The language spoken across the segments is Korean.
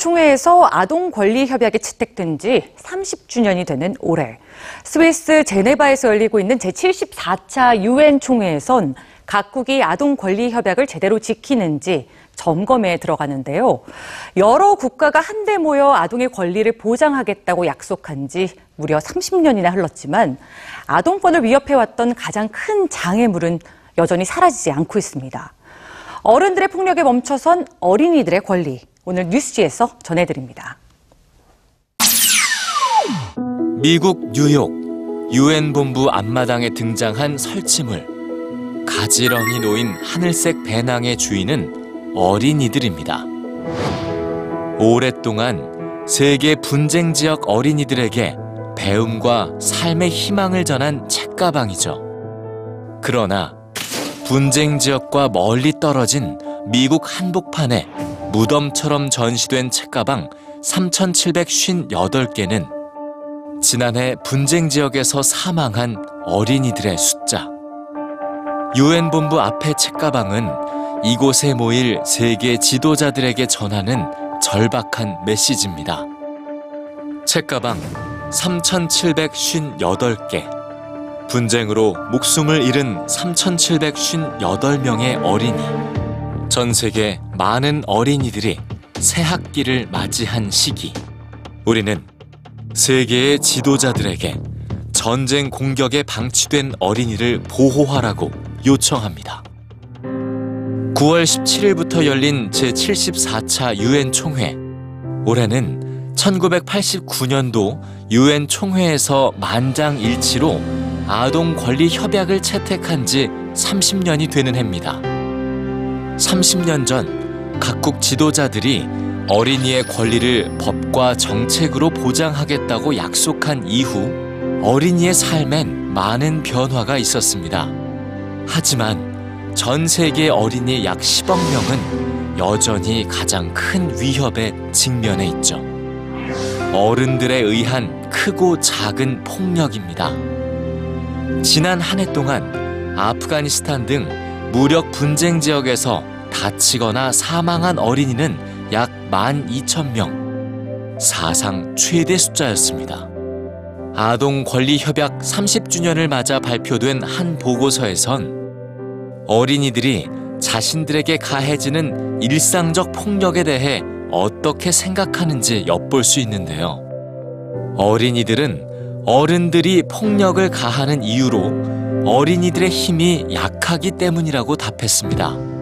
총회에서 아동 권리 협약이 채택된 지 30주년이 되는 올해 스위스 제네바에서 열리고 있는 제74차 유엔 총회에선 각국이 아동 권리 협약을 제대로 지키는지 점검에 들어가는데요. 여러 국가가 한데 모여 아동의 권리를 보장하겠다고 약속한 지 무려 30년이나 흘렀지만 아동권을 위협해 왔던 가장 큰 장애물은 여전히 사라지지 않고 있습니다. 어른들의 폭력에 멈춰선 어린이들의 권리. 오늘 뉴스지에서 전해드립니다. 미국 뉴욕 유엔 본부 앞마당에 등장한 설치물 가지런히 놓인 하늘색 배낭의 주인은 어린이들입니다. 오랫동안 세계 분쟁 지역 어린이들에게 배움과 삶의 희망을 전한 책가방이죠. 그러나 분쟁 지역과 멀리 떨어진 미국 한복판에 무덤처럼 전시된 책가방 3,758개는 지난해 분쟁 지역에서 사망한 어린이들의 숫자. 유엔 본부 앞의 책가방은 이곳에 모일 세계 지도자들에게 전하는 절박한 메시지입니다. 책가방 3,758개. 분쟁으로 목숨을 잃은 3,758명의 어린이. 전 세계 많은 어린이들이 새 학기를 맞이한 시기. 우리는 세계의 지도자들에게 전쟁 공격에 방치된 어린이를 보호하라고 요청합니다. 9월 17일부터 열린 제74차 유엔 총회. 올해는 1989년도 유엔 총회에서 만장일치로 아동 권리 협약을 채택한 지 30년이 되는 해입니다. 30년 전 각국 지도자들이 어린이의 권리를 법과 정책으로 보장하겠다고 약속한 이후 어린이의 삶엔 많은 변화가 있었습니다. 하지만 전 세계 어린이 약 10억 명은 여전히 가장 큰 위협에 직면해 있죠. 어른들에 의한 크고 작은 폭력입니다. 지난 한 해 동안 아프가니스탄 등 무력 분쟁 지역에서 다치거나 사망한 어린이는 약 12,000명. 사상 최대 숫자였습니다. 아동 권리 협약 30주년을 맞아 발표된 한 보고서에선 어린이들이 자신들에게 가해지는 일상적 폭력에 대해 어떻게 생각하는지 엿볼 수 있는데요. 어린이들은 어른들이 폭력을 가하는 이유로 어린이들의 힘이 약하기 때문이라고 답했습니다.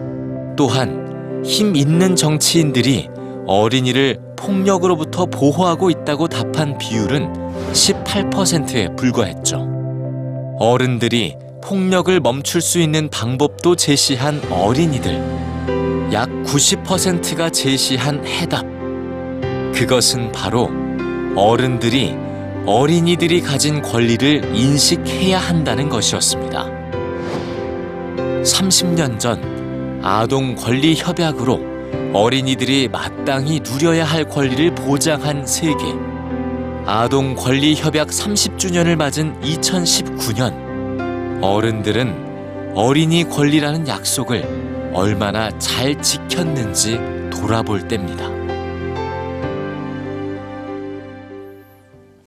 또한 힘 있는 정치인들이 어린이를 폭력으로부터 보호하고 있다고 답한 비율은 18%에 불과했죠. 어른들이 폭력을 멈출 수 있는 방법도 제시한 어린이들. 약 90%가 제시한 해답. 그것은 바로 어른들이 어린이들이 가진 권리를 인식해야 한다는 것이었습니다. 30년 전 아동 권리 협약으로 어린이들이 마땅히 누려야 할 권리를 보장한 세계. 아동 권리 협약 30주년을 맞은 2019년 어른들은 어린이 권리라는 약속을 얼마나 잘 지켰는지 돌아볼 때입니다.